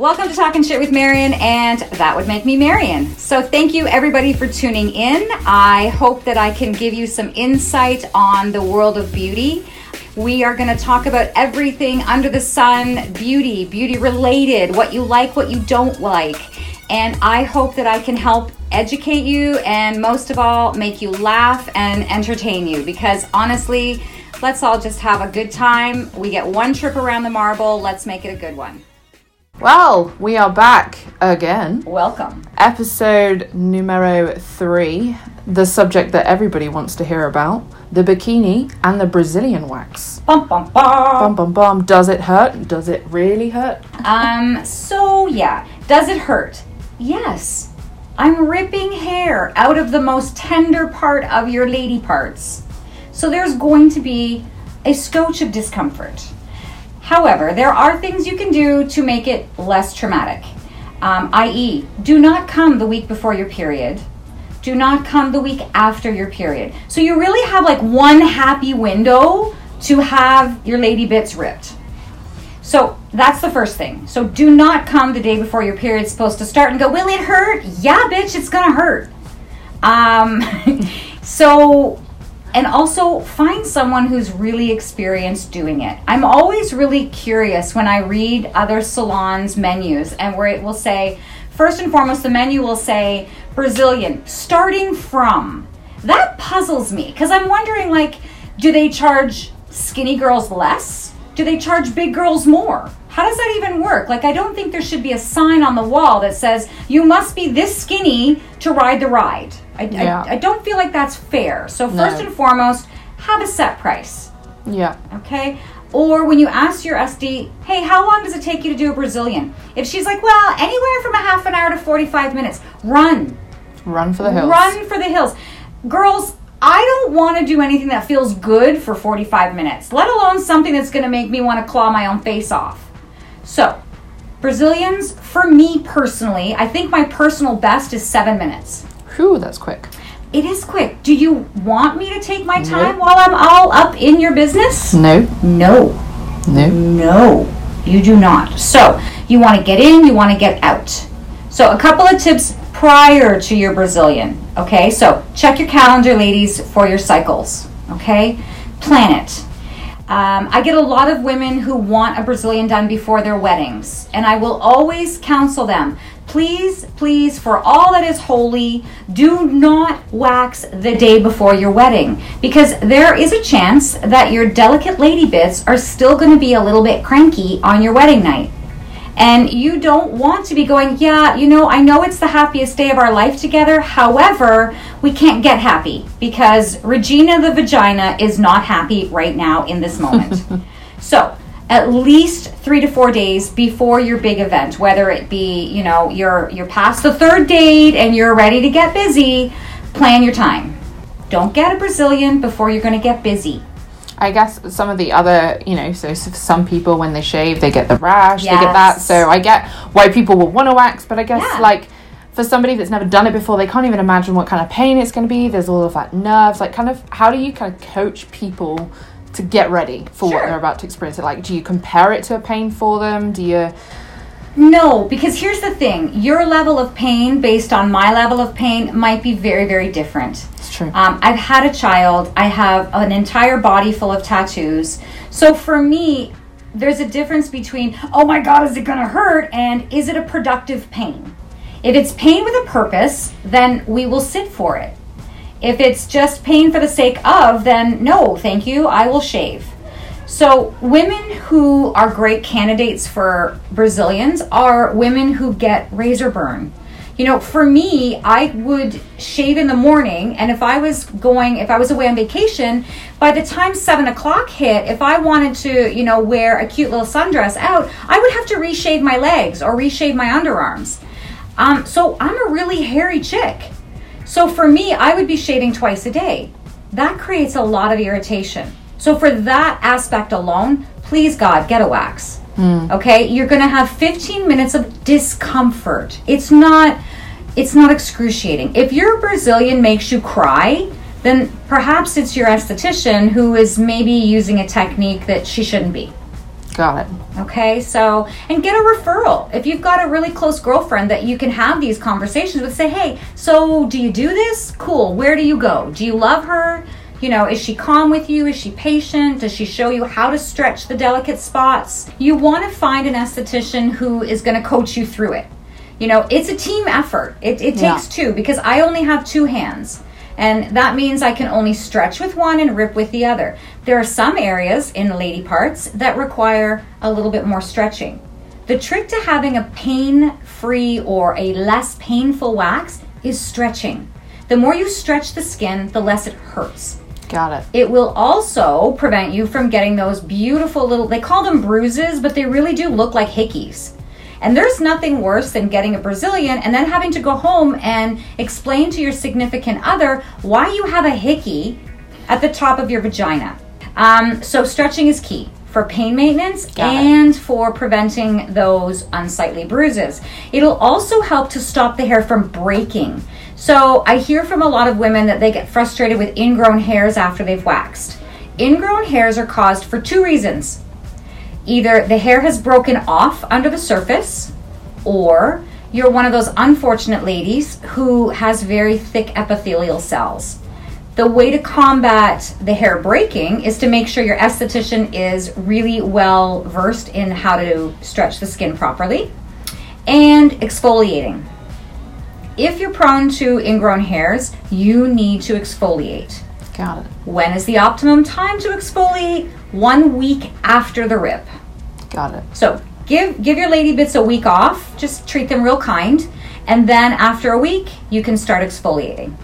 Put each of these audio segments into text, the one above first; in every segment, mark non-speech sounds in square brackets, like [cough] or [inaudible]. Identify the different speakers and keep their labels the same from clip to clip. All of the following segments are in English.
Speaker 1: Welcome to Talking Shit with Marion, and that would make me Marion. So, thank you everybody for tuning in. I hope that I can give you some insight on the world of beauty. We are going to talk about everything under the sun beauty, beauty related, what you like, what you don't like. And I hope that I can help educate you and most of all, make you laugh and entertain you because honestly, let's all just have a good time. We get one trip around the marble, let's make it a good one.
Speaker 2: Well, we are back again.
Speaker 1: Welcome.
Speaker 2: Episode numero three. The subject that everybody wants to hear about the bikini and the Brazilian wax.
Speaker 1: Bum, bum, bum.
Speaker 2: Bum bum bum. Does it hurt? Does it really hurt?
Speaker 1: Um, so yeah, does it hurt? Yes. I'm ripping hair out of the most tender part of your lady parts. So there's going to be a scotch of discomfort. However, there are things you can do to make it less traumatic. Um, i.e., do not come the week before your period. Do not come the week after your period. So you really have like one happy window to have your lady bits ripped. So that's the first thing. So do not come the day before your period's supposed to start and go, Will it hurt? Yeah, bitch, it's gonna hurt. Um, [laughs] so, and also find someone who's really experienced doing it. I'm always really curious when I read other salons' menus and where it will say, first and foremost, the menu will say Brazilian, starting from. That puzzles me because I'm wondering, like, do they charge skinny girls less? Do they charge big girls more? How does that even work? Like, I don't think there should be a sign on the wall that says you must be this skinny to ride the ride. I,
Speaker 2: Yeah.
Speaker 1: I, I don't feel like that's fair. So, first
Speaker 2: No.
Speaker 1: and foremost, have a set price,
Speaker 2: Yeah.
Speaker 1: okay? Or when you ask your SD, hey, how long does it take you to do a Brazilian? If she's like, well, anywhere from a half an hour to 45 minutes, run.
Speaker 2: Run for the hills.
Speaker 1: Run for the hills. Girls, I don't want to do anything that feels good for 45 minutes, let alone something that's going to make me want to claw my own face off. So, Brazilians, for me personally, I think my personal best is seven minutes.
Speaker 2: Whew, that's quick.
Speaker 1: It is quick. Do you want me to take my time while I'm all up in your business?
Speaker 2: No.
Speaker 1: No.
Speaker 2: No.
Speaker 1: No, you do not. So, you want to get in, you want to get out. So, a couple of tips prior to your Brazilian. Okay, so check your calendar, ladies, for your cycles. Okay, plan it. Um, I get a lot of women who want a Brazilian done before their weddings, and I will always counsel them please, please, for all that is holy, do not wax the day before your wedding because there is a chance that your delicate lady bits are still going to be a little bit cranky on your wedding night. And you don't want to be going, yeah, you know, I know it's the happiest day of our life together. However, we can't get happy because Regina the vagina is not happy right now in this moment. [laughs] so, at least three to four days before your big event, whether it be, you know, you're you're past the third date and you're ready to get busy, plan your time. Don't get a Brazilian before you're going to get busy.
Speaker 2: I guess some of the other, you know, so some people when they shave, they get the rash, they get that. So I get why people will want to wax, but I guess
Speaker 1: Yeah.
Speaker 2: like for somebody that's never done it before, they can't even imagine what kind of pain it's going to be. There's all of that nerves. Like, kind of, how do you kind of coach people to get ready for
Speaker 1: Sure.
Speaker 2: what they're about to experience? It like, do you compare it to a pain for them? Do you?
Speaker 1: No, because here's the thing your level of pain based on my level of pain might be very, very different.
Speaker 2: It's true.
Speaker 1: Um, I've had a child, I have an entire body full of tattoos. So for me, there's a difference between, oh my God, is it gonna hurt? And is it a productive pain? If it's pain with a purpose, then we will sit for it. If it's just pain for the sake of, then no, thank you, I will shave. So, women who are great candidates for Brazilians are women who get razor burn. You know, for me, I would shave in the morning, and if I was going, if I was away on vacation, by the time seven o'clock hit, if I wanted to, you know, wear a cute little sundress out, I would have to reshave my legs or reshave my underarms. Um, so, I'm a really hairy chick. So for me, I would be shaving twice a day. That creates a lot of irritation. So for that aspect alone, please God, get a wax. Hmm. Okay? You're going to have 15 minutes of discomfort. It's not it's not excruciating. If your Brazilian makes you cry, then perhaps it's your esthetician who is maybe using a technique that she shouldn't be.
Speaker 2: Got it.
Speaker 1: Okay, so and get a referral. If you've got a really close girlfriend that you can have these conversations with, say, hey, so do you do this? Cool. Where do you go? Do you love her? You know, is she calm with you? Is she patient? Does she show you how to stretch the delicate spots? You want to find an esthetician who is going to coach you through it. You know, it's a team effort. It, it
Speaker 2: Yeah.
Speaker 1: takes two because I only have two hands. And that means I can only stretch with one and rip with the other. There are some areas in lady parts that require a little bit more stretching. The trick to having a pain free or a less painful wax is stretching. The more you stretch the skin, the less it hurts.
Speaker 2: Got it.
Speaker 1: It will also prevent you from getting those beautiful little, they call them bruises, but they really do look like hickeys. And there's nothing worse than getting a Brazilian and then having to go home and explain to your significant other why you have a hickey at the top of your vagina. Um, so, stretching is key for pain maintenance
Speaker 2: Got it.
Speaker 1: and for preventing those unsightly bruises. It'll also help to stop the hair from breaking. So, I hear from a lot of women that they get frustrated with ingrown hairs after they've waxed. Ingrown hairs are caused for two reasons either the hair has broken off under the surface, or you're one of those unfortunate ladies who has very thick epithelial cells. The way to combat the hair breaking is to make sure your esthetician is really well versed in how to stretch the skin properly and exfoliating. If you're prone to ingrown hairs, you need to exfoliate.
Speaker 2: Got it.
Speaker 1: When is the optimum time to exfoliate? One week after the rip.
Speaker 2: Got it.
Speaker 1: So give give your lady bits a week off. Just treat them real kind, and then after a week, you can start exfoliating.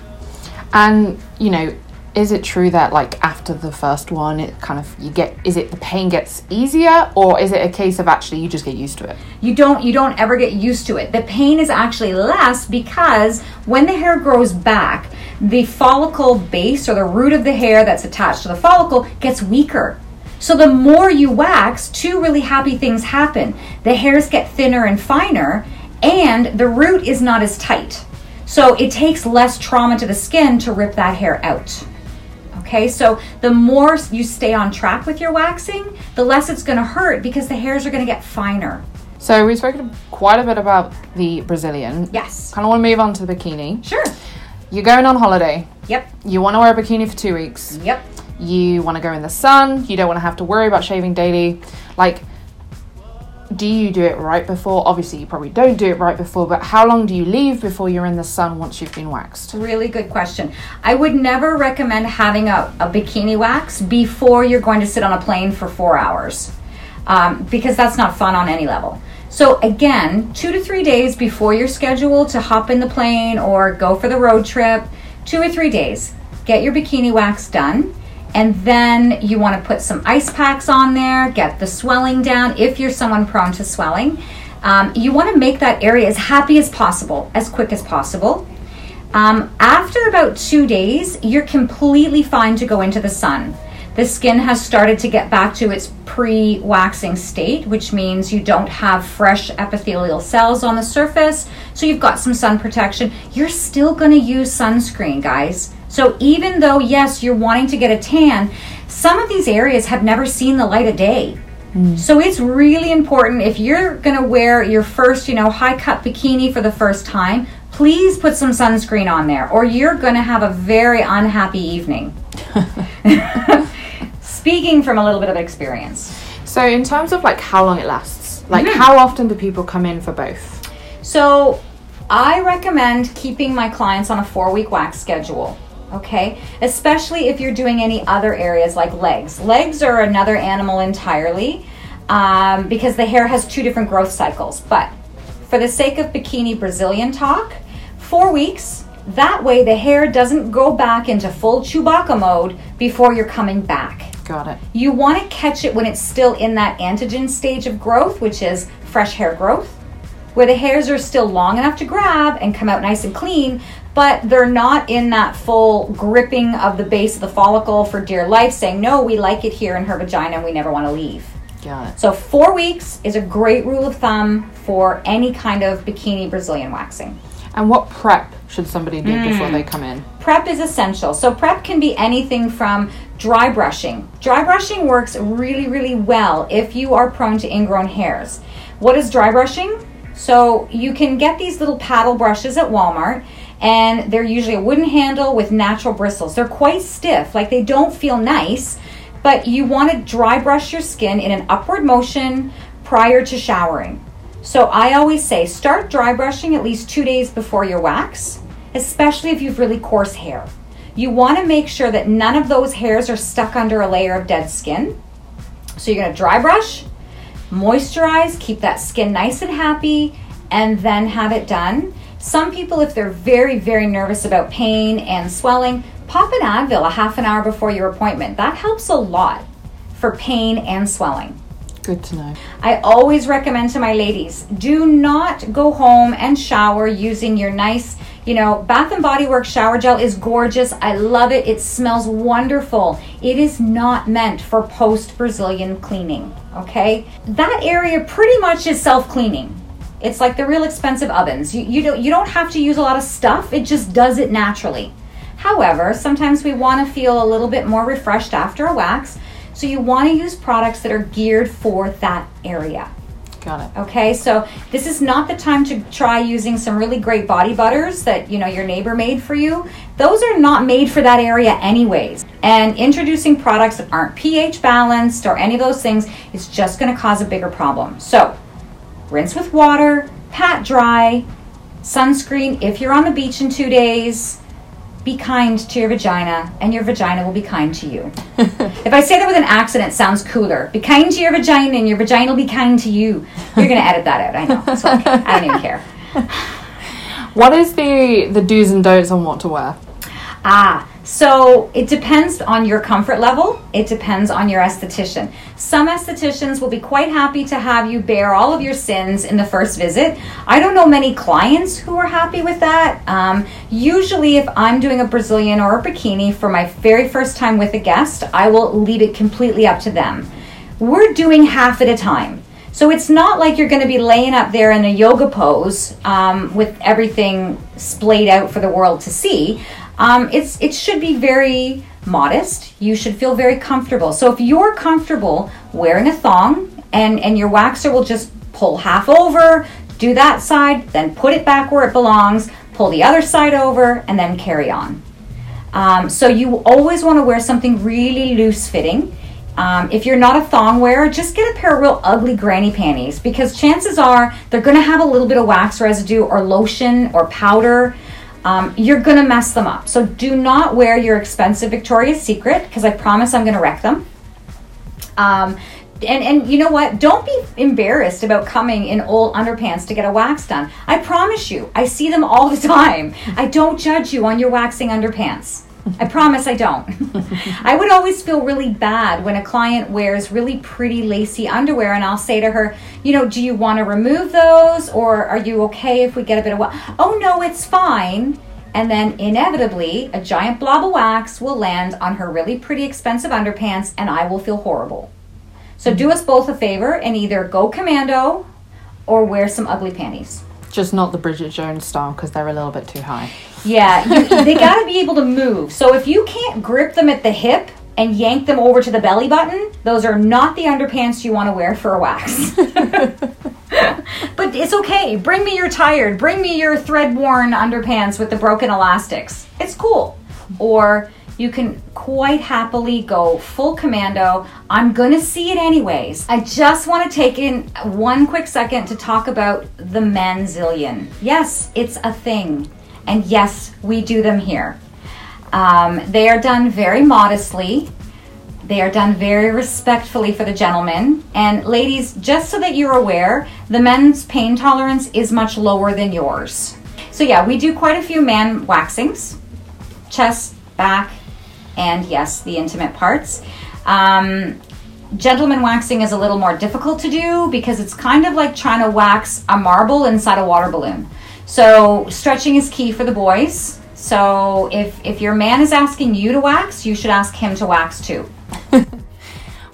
Speaker 2: And you know, is it true that like after the first one, it kind of you get? Is it the pain gets easier, or is it a case of actually you just get used to it?
Speaker 1: You don't you don't ever get used to it. The pain is actually less because when the hair grows back, the follicle base or the root of the hair that's attached to the follicle gets weaker. So the more you wax, two really happy things happen. The hairs get thinner and finer, and the root is not as tight. So it takes less trauma to the skin to rip that hair out. Okay, so the more you stay on track with your waxing, the less it's going to hurt because the hairs are going to get finer.
Speaker 2: So we've spoken quite a bit about the Brazilian.
Speaker 1: Yes.
Speaker 2: Kind of want to move on to the bikini.
Speaker 1: Sure.
Speaker 2: You're going on holiday.
Speaker 1: Yep.
Speaker 2: You want to wear a bikini for two weeks.
Speaker 1: Yep.
Speaker 2: You want to go in the sun. You don't want to have to worry about shaving daily. Like, do you do it right before? Obviously, you probably don't do it right before, but how long do you leave before you're in the sun once you've been waxed?
Speaker 1: Really good question. I would never recommend having a, a bikini wax before you're going to sit on a plane for four hours um, because that's not fun on any level. So, again, two to three days before you're scheduled to hop in the plane or go for the road trip, two or three days, get your bikini wax done. And then you want to put some ice packs on there, get the swelling down if you're someone prone to swelling. Um, you want to make that area as happy as possible, as quick as possible. Um, after about two days, you're completely fine to go into the sun. The skin has started to get back to its pre waxing state, which means you don't have fresh epithelial cells on the surface, so you've got some sun protection. You're still going to use sunscreen, guys. So even though, yes, you're wanting to get a tan, some of these areas have never seen the light of day. So it's really important if you're going to wear your first, you know, high cut bikini for the first time, please put some sunscreen on there or you're going to have a very unhappy evening. [laughs] Speaking from a little bit of experience.
Speaker 2: So, in terms of like how long it lasts, like
Speaker 1: Mm-hmm.
Speaker 2: how often do people come in for both?
Speaker 1: So, I recommend keeping my clients on a 4-week wax schedule. Okay, especially if you're doing any other areas like legs. Legs are another animal entirely um, because the hair has two different growth cycles. But for the sake of bikini Brazilian talk, four weeks. That way, the hair doesn't go back into full Chewbacca mode before you're coming back.
Speaker 2: Got it.
Speaker 1: You want to catch it when it's still in that anagen stage of growth, which is fresh hair growth, where the hairs are still long enough to grab and come out nice and clean, but they're not in that full gripping of the base of the follicle for dear life, saying, No, we like it here in her vagina and we never want to leave.
Speaker 2: Got it.
Speaker 1: So, four weeks is a great rule of thumb for any kind of bikini Brazilian waxing.
Speaker 2: And what prep should somebody do mm. before they come in?
Speaker 1: Prep is essential. So, prep can be anything from dry brushing. Dry brushing works really, really well if you are prone to ingrown hairs. What is dry brushing? So, you can get these little paddle brushes at Walmart, and they're usually a wooden handle with natural bristles. They're quite stiff, like they don't feel nice, but you want to dry brush your skin in an upward motion prior to showering. So I always say start dry brushing at least two days before your wax, especially if you've really coarse hair. You want to make sure that none of those hairs are stuck under a layer of dead skin. So you're going to dry brush, moisturize, keep that skin nice and happy, and then have it done. Some people, if they're very, very nervous about pain and swelling, pop an Advil a half an hour before your appointment. That helps a lot for pain and swelling.
Speaker 2: Good to know.
Speaker 1: I always recommend to my ladies do not go home and shower using your nice, you know, Bath and Body Works shower gel is gorgeous. I love it. It smells wonderful. It is not meant for post Brazilian cleaning, okay? That area pretty much is self cleaning. It's like the real expensive ovens. You, you, don't, you don't have to use a lot of stuff, it just does it naturally. However, sometimes we want to feel a little bit more refreshed after a wax. So you want to use products that are geared for that area.
Speaker 2: Got it.
Speaker 1: Okay, so this is not the time to try using some really great body butters that you know your neighbor made for you. Those are not made for that area anyways. And introducing products that aren't pH balanced or any of those things is just going to cause a bigger problem. So, rinse with water, pat dry, sunscreen if you're on the beach in 2 days. Be kind to your vagina, and your vagina will be kind to you. [laughs] if I say that with an accent, it sounds cooler. Be kind to your vagina, and your vagina will be kind to you. You're going to edit that out. I know. It's okay. I don't even care. [laughs]
Speaker 2: What is the the do's and don'ts on what to wear?
Speaker 1: Ah, so it depends on your comfort level. It depends on your esthetician. Some estheticians will be quite happy to have you bear all of your sins in the first visit. I don't know many clients who are happy with that. Um, usually, if I'm doing a Brazilian or a bikini for my very first time with a guest, I will leave it completely up to them. We're doing half at a time. So it's not like you're going to be laying up there in a yoga pose um, with everything splayed out for the world to see. Um, it's it should be very modest. You should feel very comfortable. So if you're comfortable wearing a thong and and your waxer will just pull half over, do that side, then put it back where it belongs, pull the other side over, and then carry on. Um, so you always want to wear something really loose fitting. Um, if you're not a thong wearer, just get a pair of real ugly granny panties because chances are they're going to have a little bit of wax residue or lotion or powder. Um, you're going to mess them up. So do not wear your expensive Victoria's Secret because I promise I'm going to wreck them. Um, and, and you know what? Don't be embarrassed about coming in old underpants to get a wax done. I promise you, I see them all the [laughs] time. I don't judge you on your waxing underpants. I promise I don't. [laughs] I would always feel really bad when a client wears really pretty lacy underwear and I'll say to her, you know, do you want to remove those or are you okay if we get a bit of wax? Oh no, it's fine. And then inevitably, a giant blob of wax will land on her really pretty expensive underpants and I will feel horrible. So do us both a favor and either go commando or wear some ugly panties.
Speaker 2: Just not the Bridget Jones style because they're a little bit too high.
Speaker 1: Yeah, you, they got to be able to move. So if you can't grip them at the hip and yank them over to the belly button, those are not the underpants you want to wear for a wax. [laughs] but it's okay. Bring me your tired. Bring me your thread worn underpants with the broken elastics. It's cool. Or you can quite happily go full commando. I'm going to see it anyways. I just want to take in one quick second to talk about the manzilian. Yes, it's a thing. And yes, we do them here. Um, they are done very modestly. They are done very respectfully for the gentlemen. And ladies, just so that you're aware, the men's pain tolerance is much lower than yours. So, yeah, we do quite a few man waxings chest, back, and yes, the intimate parts. Um, gentleman waxing is a little more difficult to do because it's kind of like trying to wax a marble inside a water balloon. So stretching is key for the boys. So if if your man is asking you to wax, you should ask him to wax too. [laughs]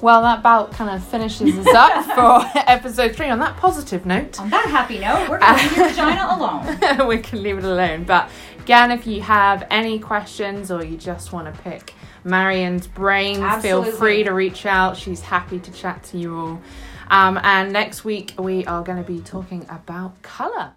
Speaker 2: Well, that about kind of finishes us up [laughs] for episode three on that positive note.
Speaker 1: On that happy note, we're going to leave your [laughs] vagina alone.
Speaker 2: we can leave it alone. But again, if you have any questions or you just want to pick Marion's brain,
Speaker 1: Absolutely.
Speaker 2: feel free to reach out. She's happy to chat to you all. Um, and next week, we are going to be talking about colour.